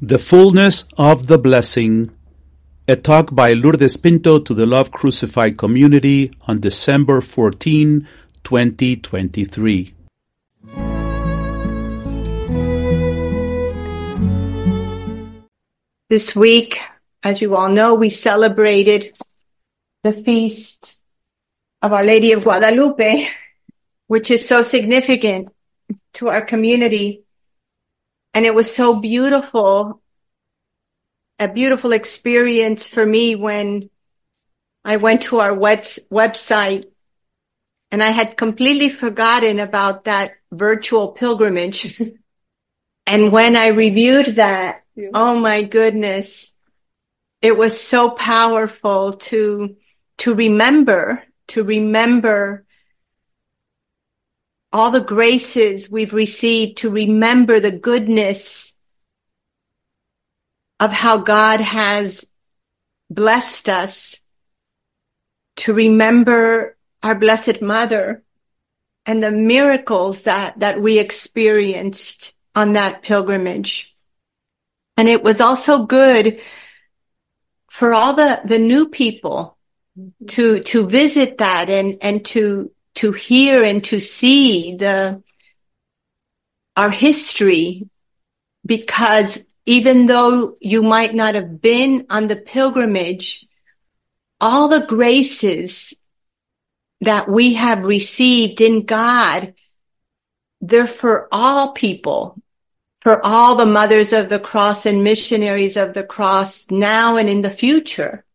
The Fullness of the Blessing, a talk by Lourdes Pinto to the Love Crucified community on December 14, 2023. This week, as you all know, we celebrated the feast of Our Lady of Guadalupe, which is so significant to our community. And it was so beautiful, a beautiful experience for me when I went to our web- website and I had completely forgotten about that virtual pilgrimage. and when I reviewed that, oh my goodness, it was so powerful to, to remember, to remember all the graces we've received to remember the goodness of how God has blessed us to remember our blessed mother and the miracles that, that we experienced on that pilgrimage. And it was also good for all the, the new people mm-hmm. to, to visit that and, and to, to hear and to see the, our history because even though you might not have been on the pilgrimage, all the graces that we have received in God, they're for all people, for all the mothers of the cross and missionaries of the cross now and in the future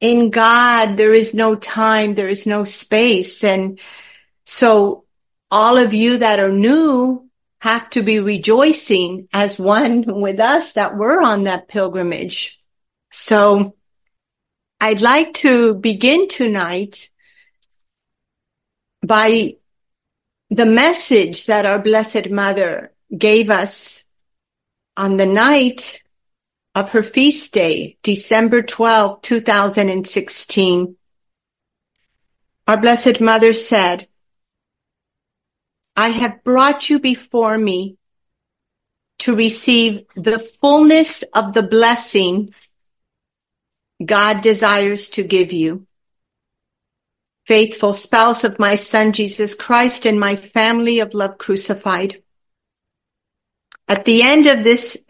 in God, there is no time, there is no space. And so all of you that are new have to be rejoicing as one with us that we're on that pilgrimage. So I'd like to begin tonight by the message that our Blessed Mother gave us on the night of her feast day, December 12, 2016, our Blessed Mother said, I have brought you before me to receive the fullness of the blessing God desires to give you. Faithful spouse of my son Jesus Christ and my family of love crucified. At the end of this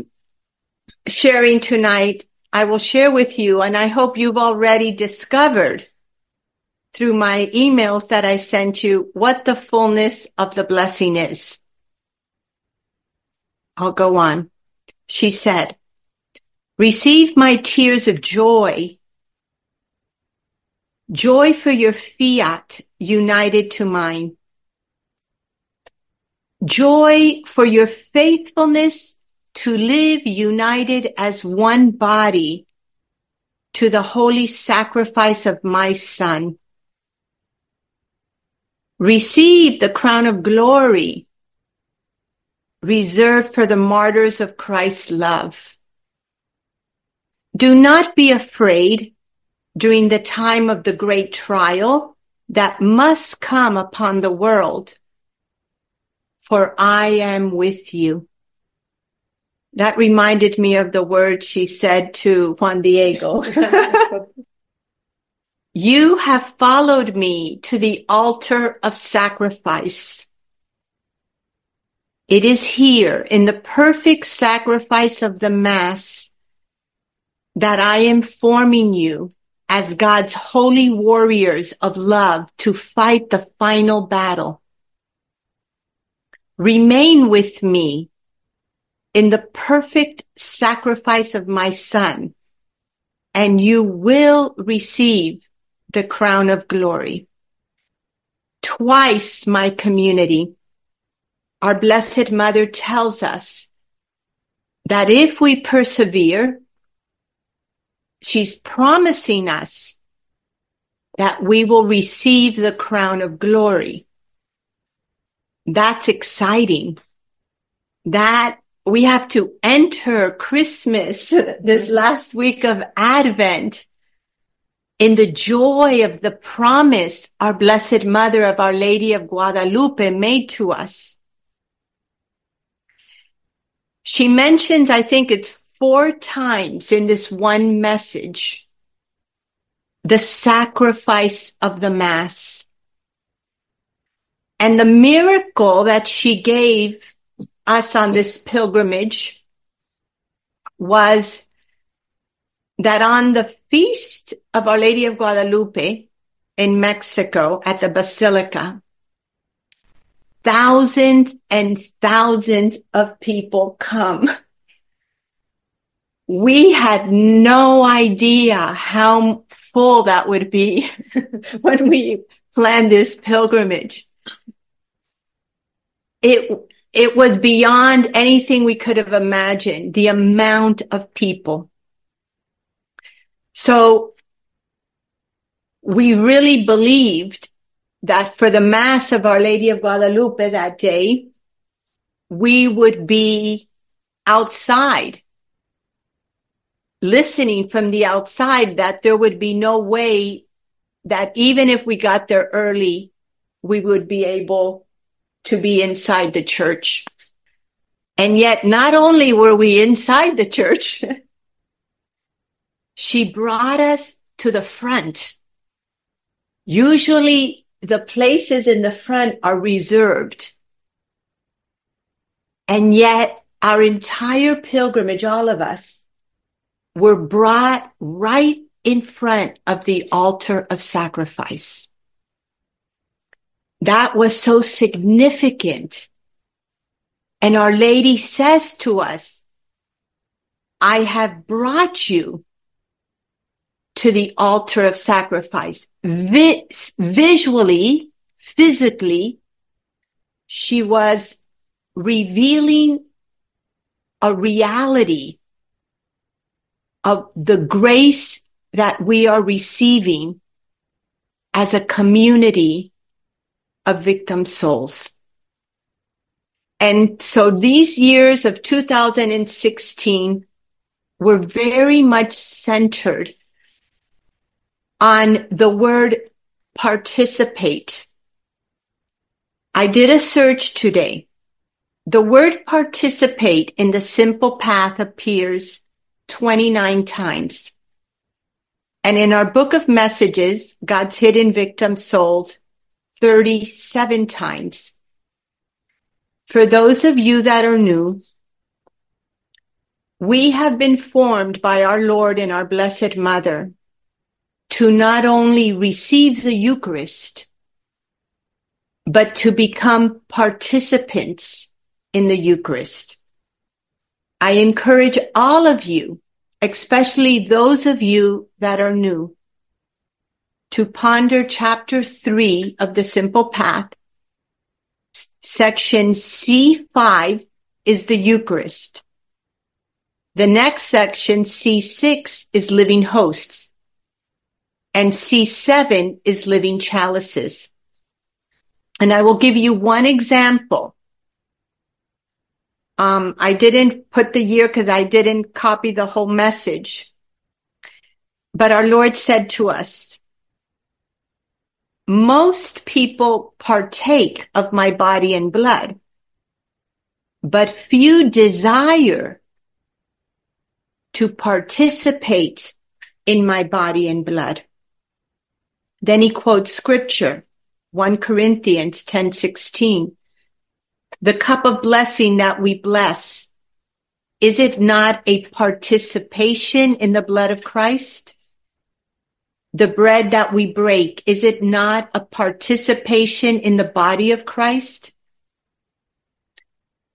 sharing tonight, I will share with you, and I hope you've already discovered through my emails that I sent you what the fullness of the blessing is. I'll go on. She said, receive my tears of joy, joy for your fiat united to mine, joy for your faithfulness to live united as one body to the holy sacrifice of my son. Receive the crown of glory reserved for the martyrs of Christ's love. Do not be afraid during the time of the great trial that must come upon the world, for I am with you. That reminded me of the word she said to Juan Diego. you have followed me to the altar of sacrifice. It is here in the perfect sacrifice of the mass that I am forming you as God's holy warriors of love to fight the final battle. Remain with me in the perfect sacrifice of my son, and you will receive the crown of glory. Twice my community, our blessed mother tells us that if we persevere, she's promising us that we will receive the crown of glory. That's exciting. That we have to enter Christmas, this last week of Advent, in the joy of the promise our Blessed Mother of Our Lady of Guadalupe made to us. She mentions, I think it's four times in this one message the sacrifice of the Mass. And the miracle that she gave us on this pilgrimage was that on the feast of Our Lady of Guadalupe in Mexico at the Basilica, thousands and thousands of people come. We had no idea how full that would be when we planned this pilgrimage. It, it was beyond anything we could have imagined, the amount of people. So we really believed that for the Mass of Our Lady of Guadalupe that day, we would be outside listening from the outside that there would be no way that even if we got there early, we would be able to be inside the church. And yet not only were we inside the church, she brought us to the front. Usually the places in the front are reserved. And yet our entire pilgrimage, all of us, were brought right in front of the altar of sacrifice. That was so significant. And Our Lady says to us, I have brought you to the altar of sacrifice. Vi- visually, physically, she was revealing a reality of the grace that we are receiving as a community of victim souls. And so these years of 2016 were very much centered on the word participate. I did a search today. The word participate in the simple path appears 29 times. And in our book of messages, God's hidden victim souls, 37 times. For those of you that are new, we have been formed by our Lord and our Blessed Mother to not only receive the Eucharist, but to become participants in the Eucharist. I encourage all of you, especially those of you that are new, to ponder chapter three of the simple path. Section C5 is the Eucharist. The next section, C6, is living hosts and C7 is living chalices. And I will give you one example. Um, I didn't put the year because I didn't copy the whole message. But our Lord said to us, most people partake of my body and blood, but few desire to participate in my body and blood. Then he quotes scripture, 1 Corinthians 10:16. The cup of blessing that we bless, is it not a participation in the blood of Christ? The bread that we break, is it not a participation in the body of Christ?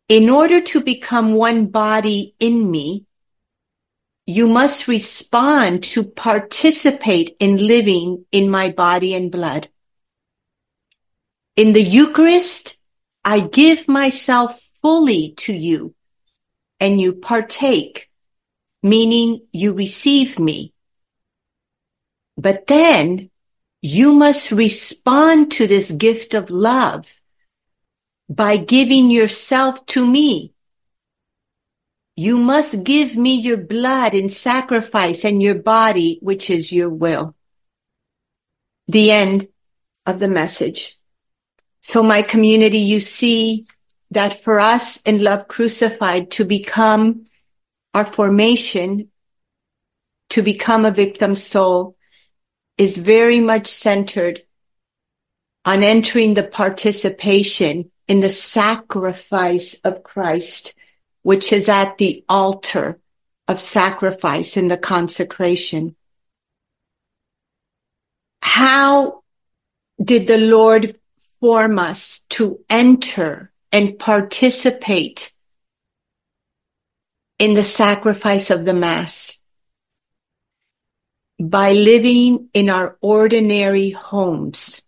In order to become one body in me, you must respond to participate in living in my body and blood. In the Eucharist, I give myself fully to you and you partake, meaning you receive me. But then you must respond to this gift of love by giving yourself to me you must give me your blood in sacrifice and your body, which is your will. The end of the message. So my community, you see that for us in Love Crucified to become our formation to become a victim soul is very much centered on entering the participation in the sacrifice of Christ, which is at the altar of sacrifice in the consecration. How did the Lord form us to enter and participate in the sacrifice of the Mass? By living in our ordinary homes.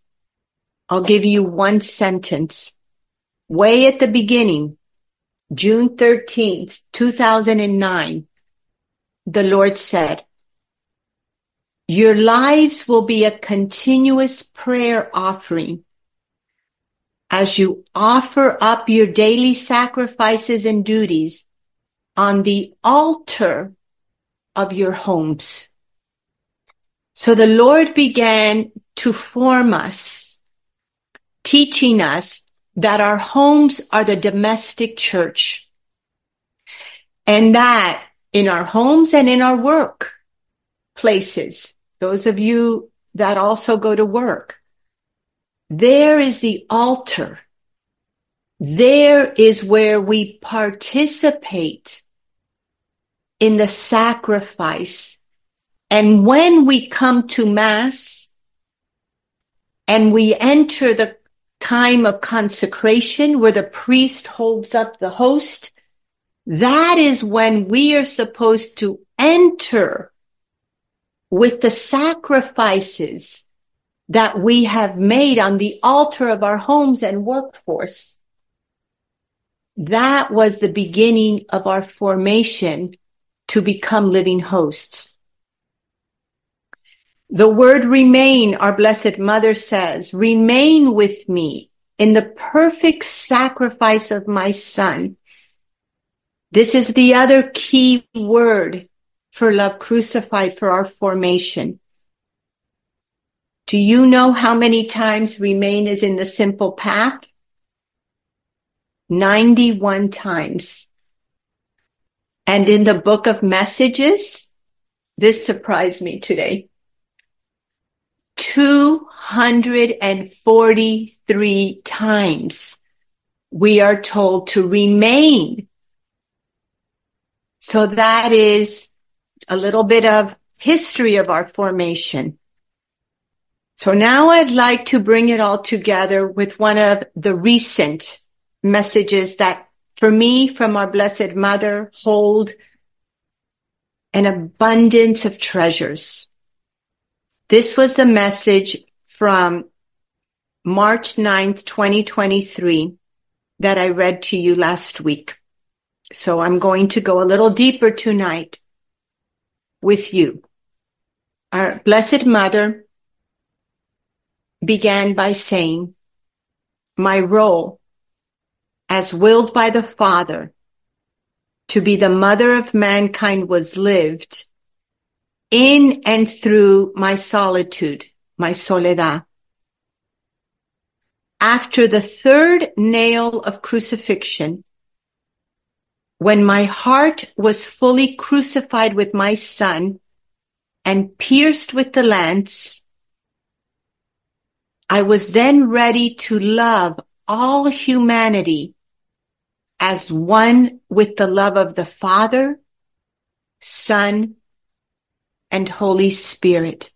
I'll give you one sentence. Way at the beginning, June 13th, 2009, the Lord said, your lives will be a continuous prayer offering as you offer up your daily sacrifices and duties on the altar of your homes. So the Lord began to form us, teaching us that our homes are the domestic church and that in our homes and in our work places, those of you that also go to work, there is the altar. There is where we participate in the sacrifice. And when we come to mass and we enter the time of consecration where the priest holds up the host, that is when we are supposed to enter with the sacrifices that we have made on the altar of our homes and workforce. That was the beginning of our formation to become living hosts. The word remain, our blessed mother says, remain with me in the perfect sacrifice of my son. This is the other key word for love crucified for our formation. Do you know how many times remain is in the simple path? 91 times. And in the book of messages, this surprised me today. 243 times we are told to remain. So that is a little bit of history of our formation. So now I'd like to bring it all together with one of the recent messages that for me from our Blessed Mother hold an abundance of treasures. This was a message from March 9th, 2023 that I read to you last week. So I'm going to go a little deeper tonight with you. Our Blessed Mother began by saying, my role as willed by the Father to be the mother of mankind was lived in and through my solitude, my soledad. After the third nail of crucifixion, when my heart was fully crucified with my son and pierced with the lance, I was then ready to love all humanity as one with the love of the Father, Son, and Holy Spirit.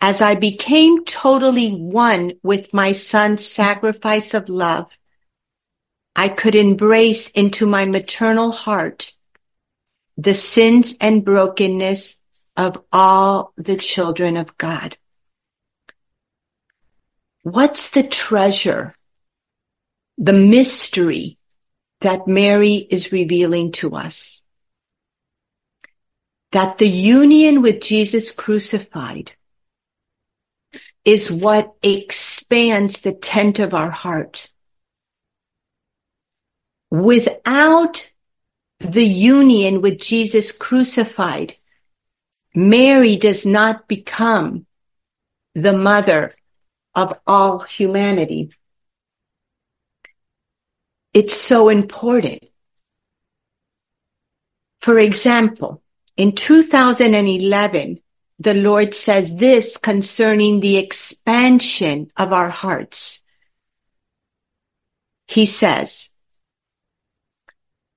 As I became totally one with my son's sacrifice of love, I could embrace into my maternal heart the sins and brokenness of all the children of God. What's the treasure, the mystery that Mary is revealing to us? That the union with Jesus crucified is what expands the tent of our heart. Without the union with Jesus crucified, Mary does not become the mother of all humanity. It's so important For example, in 2011, the Lord says this concerning the expansion of our hearts. He says,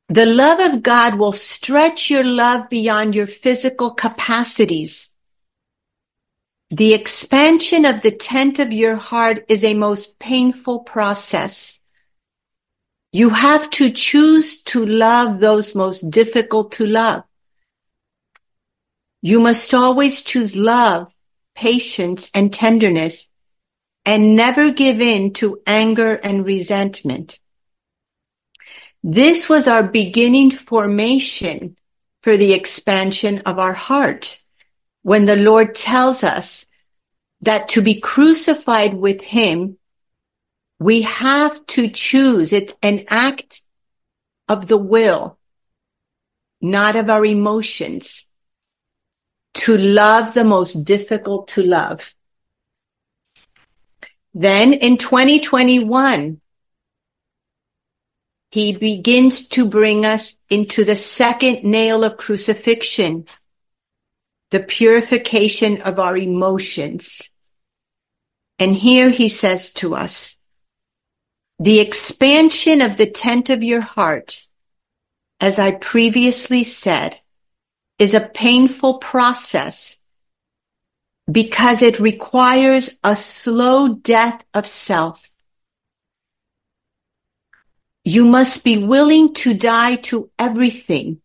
the love of God will stretch your love beyond your physical capacities. The expansion of the tent of your heart is a most painful process. You have to choose to love those most difficult to love. You must always choose love, patience, and tenderness, and never give in to anger and resentment. This was our beginning formation for the expansion of our heart. When the Lord tells us that to be crucified with Him, we have to choose. It's an act of the will, not of our emotions, to love the most difficult to love. Then in 2021, he begins to bring us into the second nail of crucifixion, the purification of our emotions. And here he says to us, the expansion of the tent of your heart, as I previously said, is a painful process because it requires a slow death of self. You must be willing to die to everything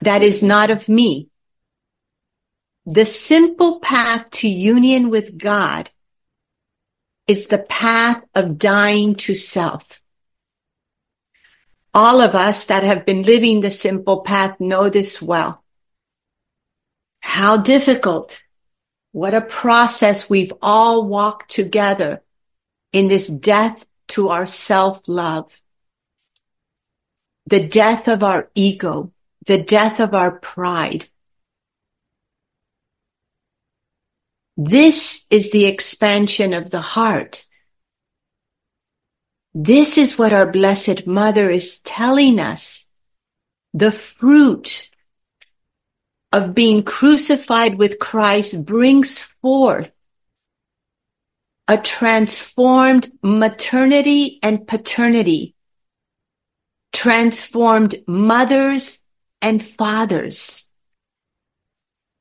that is not of me. The simple path to union with God is the path of dying to self. All of us that have been living the simple path know this well. How difficult. What a process we've all walked together in this death to our self-love. The death of our ego, the death of our pride. This is the expansion of the heart. This is what our Blessed Mother is telling us. The fruit of being crucified with Christ brings forth a transformed maternity and paternity, transformed mothers and fathers,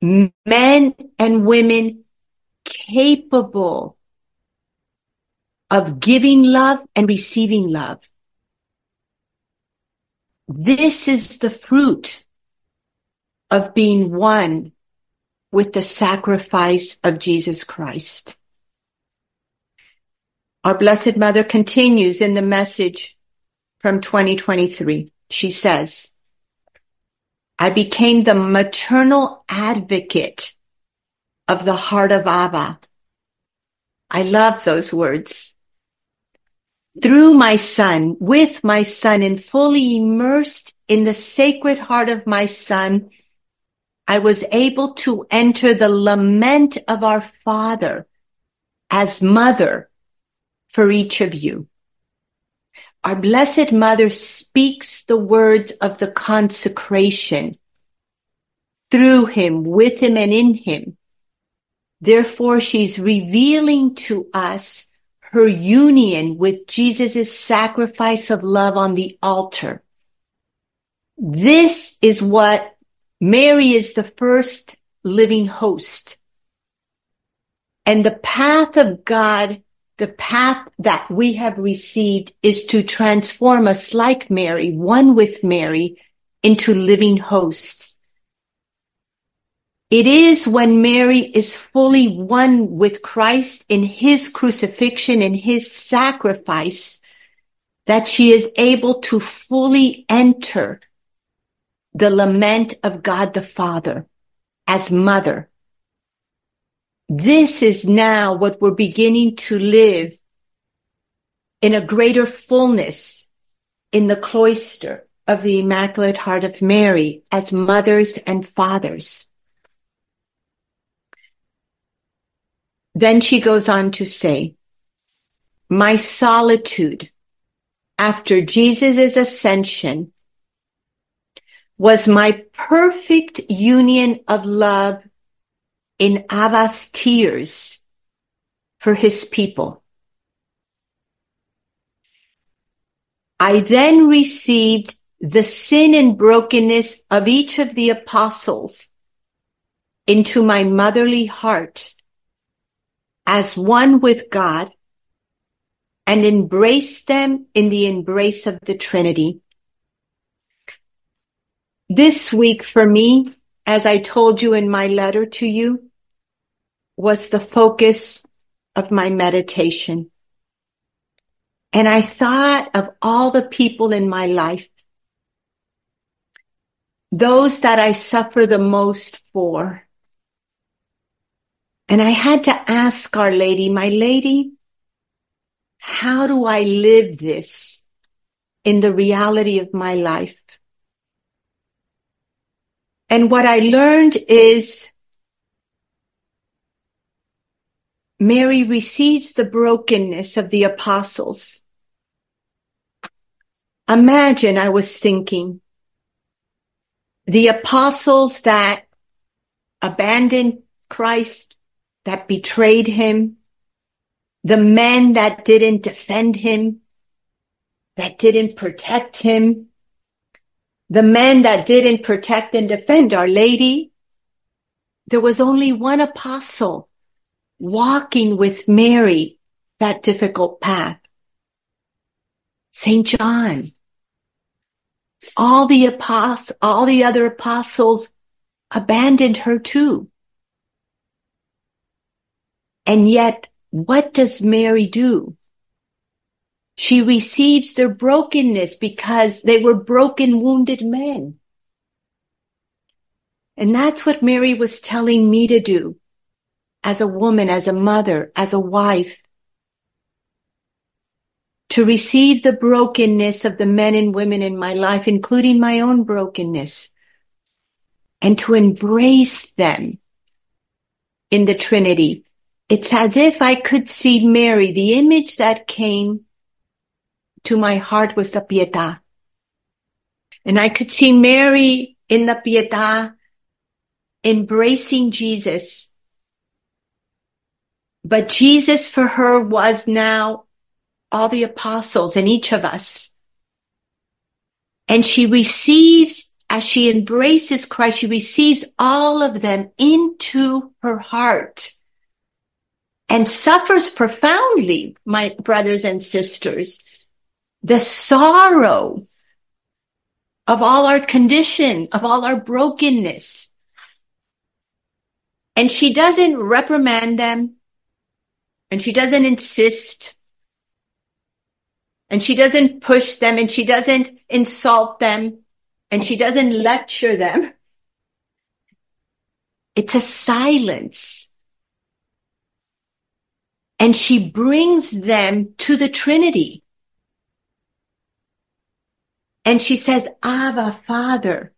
men and women capable of giving love and receiving love. This is the fruit of being one with the sacrifice of Jesus Christ. Our Blessed Mother continues in the message from 2023. She says, I became the maternal advocate of the heart of Abba. I love those words. Through my son, with my son, and fully immersed in the sacred heart of my son, I was able to enter the lament of our father as mother for each of you. Our Blessed Mother speaks the words of the consecration through him, with him, and in him. Therefore, she's revealing to us her union with Jesus' sacrifice of love on the altar. This is what Mary is the first living host. And the path of God the path that we have received is to transform us like Mary, one with Mary, into living hosts. It is when Mary is fully one with Christ in his crucifixion and his sacrifice that she is able to fully enter the lament of God the Father as mother this is now what we're beginning to live in a greater fullness in the cloister of the Immaculate Heart of Mary as mothers and fathers. Then she goes on to say, my solitude after Jesus' ascension was my perfect union of love in Abba's tears for his people. I then received the sin and brokenness of each of the apostles into my motherly heart as one with God and embrace them in the embrace of the Trinity. This week for me, as I told you in my letter to you, was the focus of my meditation. And I thought of all the people in my life, those that I suffer the most for. And I had to ask Our Lady, my lady, how do I live this in the reality of my life? And what I learned is Mary receives the brokenness of the apostles. Imagine, I was thinking, the apostles that abandoned Christ, that betrayed him, the men that didn't defend him, that didn't protect him, the men that didn't protect and defend Our Lady, there was only one apostle walking with Mary that difficult path. St. John. All the apostles, all the other apostles abandoned her too. And yet, what does Mary do? She receives their brokenness because they were broken, wounded men. And that's what Mary was telling me to do as a woman, as a mother, as a wife. To receive the brokenness of the men and women in my life, including my own brokenness, and to embrace them in the Trinity. It's as if I could see Mary, the image that came to my heart was the Pietà. And I could see Mary in the Pietà embracing Jesus. But Jesus for her was now all the apostles and each of us. And she receives, as she embraces Christ, she receives all of them into her heart and suffers profoundly, my brothers and sisters the sorrow of all our condition, of all our brokenness. And she doesn't reprimand them and she doesn't insist and she doesn't push them and she doesn't insult them and she doesn't lecture them. It's a silence. And she brings them to the Trinity. And she says, Abba, Father,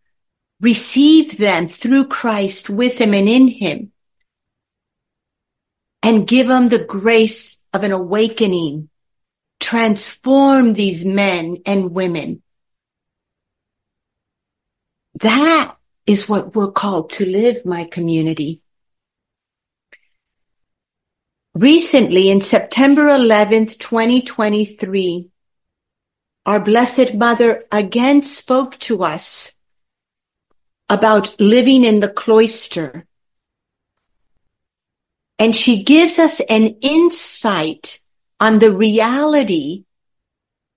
receive them through Christ with him and in him and give them the grace of an awakening. Transform these men and women. That is what we're called to live, my community. Recently, in September 11th, 2023, our Blessed Mother again spoke to us about living in the cloister. And she gives us an insight on the reality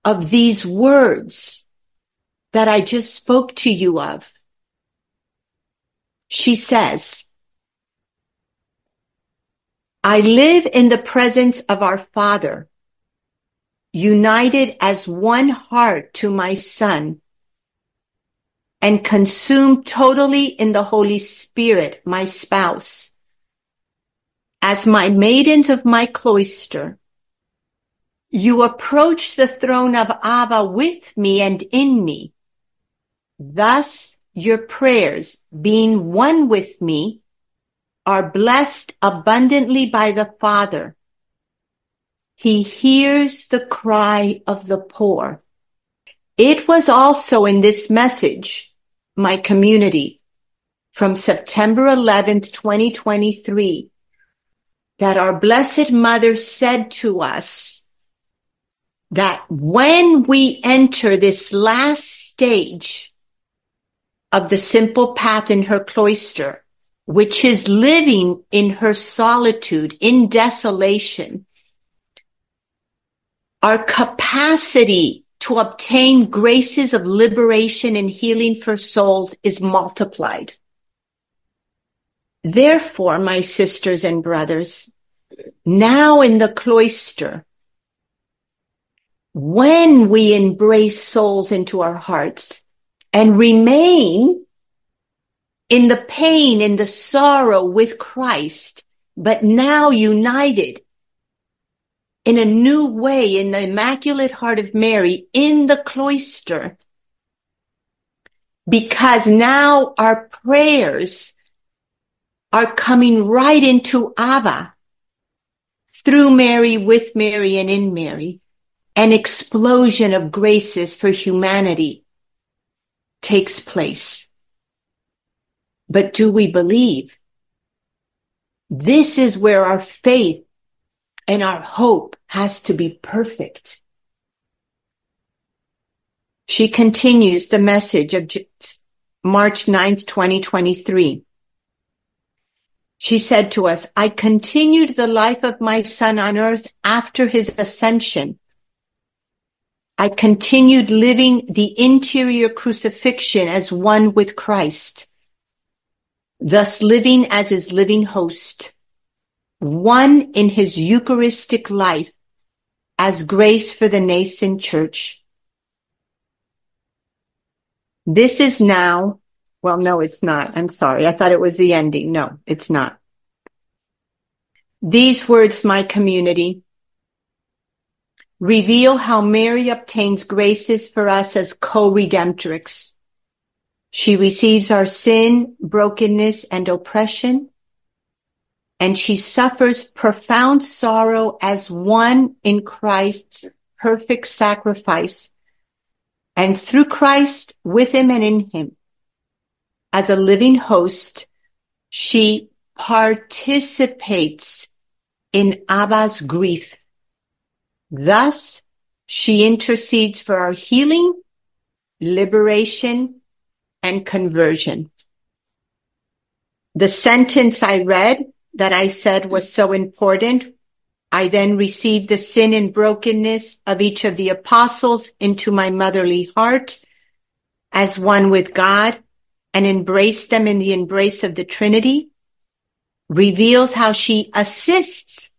of these words that I just spoke to you of. She says, I live in the presence of our Father united as one heart to my son and consumed totally in the Holy Spirit, my spouse. As my maidens of my cloister, you approach the throne of Abba with me and in me. Thus your prayers, being one with me, are blessed abundantly by the Father he hears the cry of the poor. It was also in this message my community from September 11th, 2023, that our Blessed Mother said to us that when we enter this last stage of the simple path in her cloister, which is living in her solitude, in desolation, our capacity to obtain graces of liberation and healing for souls is multiplied. Therefore, my sisters and brothers, now in the cloister, when we embrace souls into our hearts and remain in the pain, in the sorrow with Christ, but now united in a new way in the Immaculate Heart of Mary in the cloister. Because now our prayers are coming right into Abba through Mary, with Mary, and in Mary. An explosion of graces for humanity takes place. But do we believe? This is where our faith and our hope has to be perfect. She continues the message of March 9th, 2023. She said to us, I continued the life of my son on earth after his ascension. I continued living the interior crucifixion as one with Christ, thus living as his living host one in his Eucharistic life as grace for the nascent church. This is now, well, no, it's not. I'm sorry. I thought it was the ending. No, it's not. These words, my community, reveal how Mary obtains graces for us as co-redemptrix. She receives our sin, brokenness, and oppression and she suffers profound sorrow as one in Christ's perfect sacrifice and through Christ with him and in him. As a living host, she participates in Abba's grief. Thus, she intercedes for our healing, liberation, and conversion. The sentence I read that I said was so important. I then received the sin and brokenness of each of the apostles into my motherly heart as one with God and embraced them in the embrace of the Trinity, reveals how she assists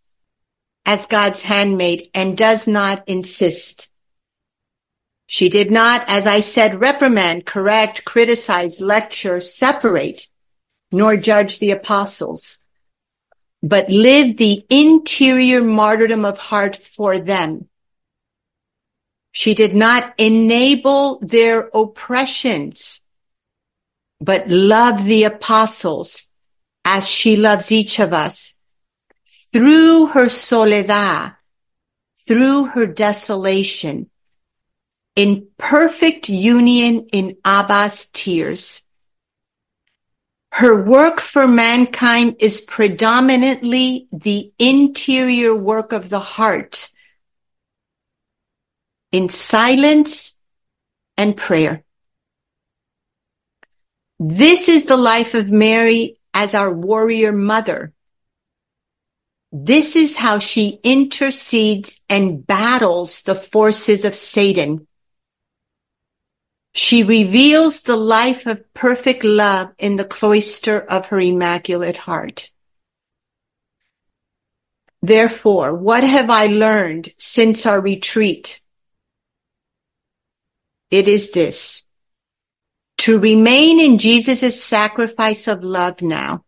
as God's handmaid and does not insist. She did not, as I said, reprimand, correct, criticize, lecture, separate, nor judge the apostles but live the interior martyrdom of heart for them. She did not enable their oppressions, but love the apostles as she loves each of us through her soledad, through her desolation, in perfect union in Abba's tears. Her work for mankind is predominantly the interior work of the heart in silence and prayer. This is the life of Mary as our warrior mother. This is how she intercedes and battles the forces of Satan. She reveals the life of perfect love in the cloister of her immaculate heart. Therefore, what have I learned since our retreat? It is this. To remain in Jesus' sacrifice of love now,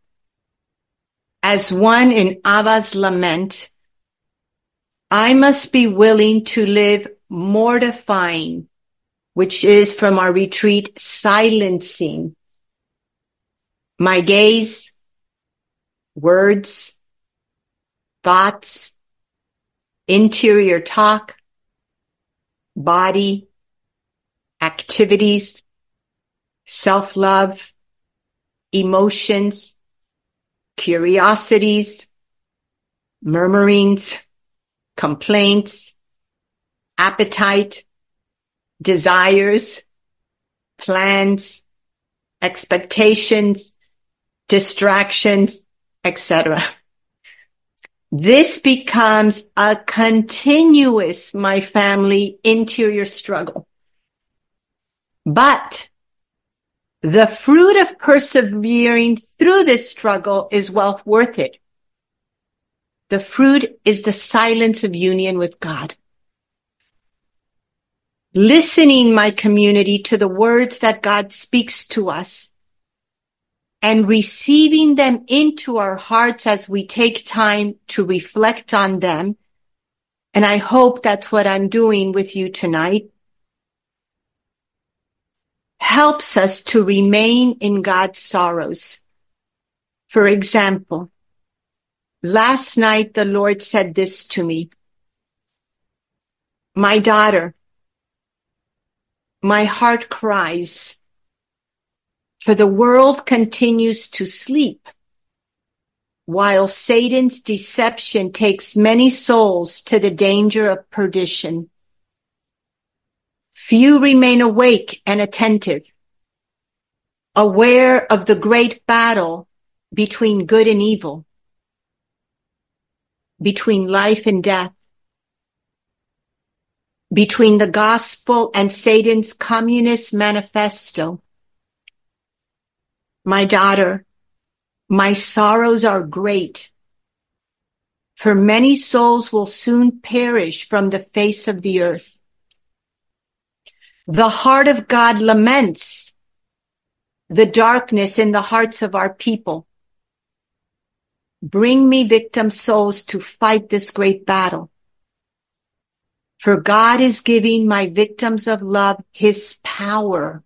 as one in Abba's lament, I must be willing to live mortifying which is from our retreat, silencing my gaze, words, thoughts, interior talk, body, activities, self-love, emotions, curiosities, murmurings, complaints, appetite, desires, plans, expectations, distractions, etc. This becomes a continuous, my family, interior struggle. But the fruit of persevering through this struggle is well worth it. The fruit is the silence of union with God. Listening, my community, to the words that God speaks to us and receiving them into our hearts as we take time to reflect on them. And I hope that's what I'm doing with you tonight helps us to remain in God's sorrows. For example, last night the Lord said this to me. My daughter, my heart cries, for the world continues to sleep while Satan's deception takes many souls to the danger of perdition. Few remain awake and attentive, aware of the great battle between good and evil, between life and death, between the gospel and Satan's communist manifesto. My daughter, my sorrows are great, for many souls will soon perish from the face of the earth. The heart of God laments the darkness in the hearts of our people. Bring me victim souls to fight this great battle. For God is giving my victims of love his power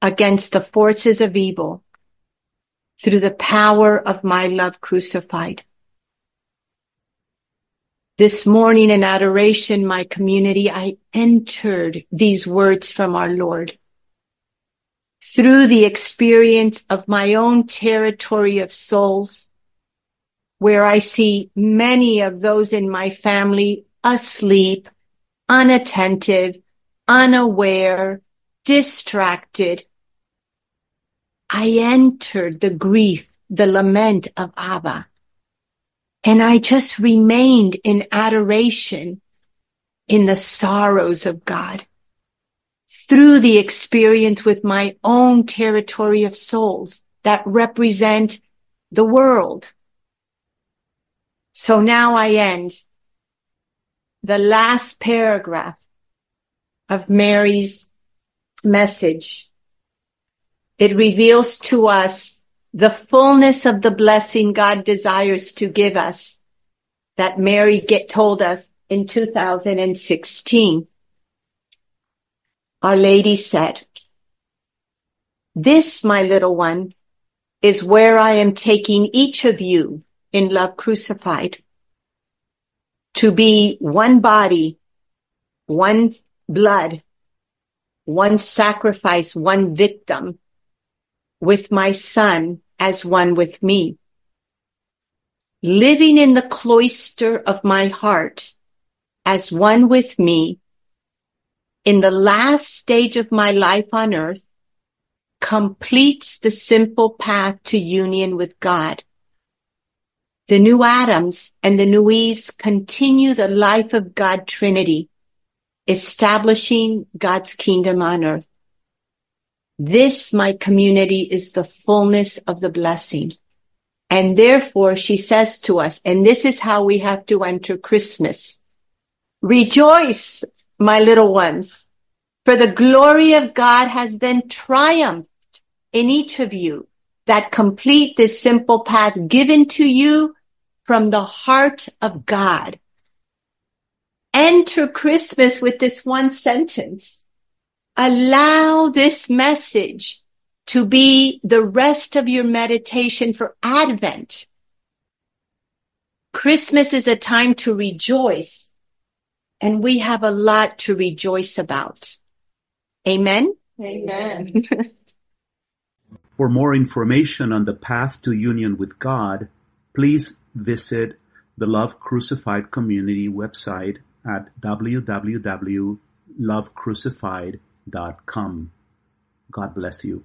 against the forces of evil through the power of my love crucified. This morning in adoration, my community, I entered these words from our Lord. Through the experience of my own territory of souls, where I see many of those in my family asleep, unattentive, unaware, distracted. I entered the grief, the lament of Abba. And I just remained in adoration in the sorrows of God through the experience with my own territory of souls that represent the world. So now I end the last paragraph of Mary's message. It reveals to us the fullness of the blessing God desires to give us that Mary get told us in 2016. Our Lady said, this, my little one, is where I am taking each of you in love crucified to be one body, one blood, one sacrifice, one victim with my son as one with me. Living in the cloister of my heart as one with me in the last stage of my life on earth completes the simple path to union with God. The new Adams and the new Eves continue the life of God Trinity, establishing God's kingdom on earth. This, my community, is the fullness of the blessing. And therefore she says to us, and this is how we have to enter Christmas. Rejoice, my little ones, for the glory of God has then triumphed in each of you that complete this simple path given to you from the heart of God. Enter Christmas with this one sentence allow this message to be the rest of your meditation for Advent. Christmas is a time to rejoice and we have a lot to rejoice about. Amen. Amen. For more information on the path to union with God, please visit the Love Crucified Community website at www.lovecrucified.com. God bless you.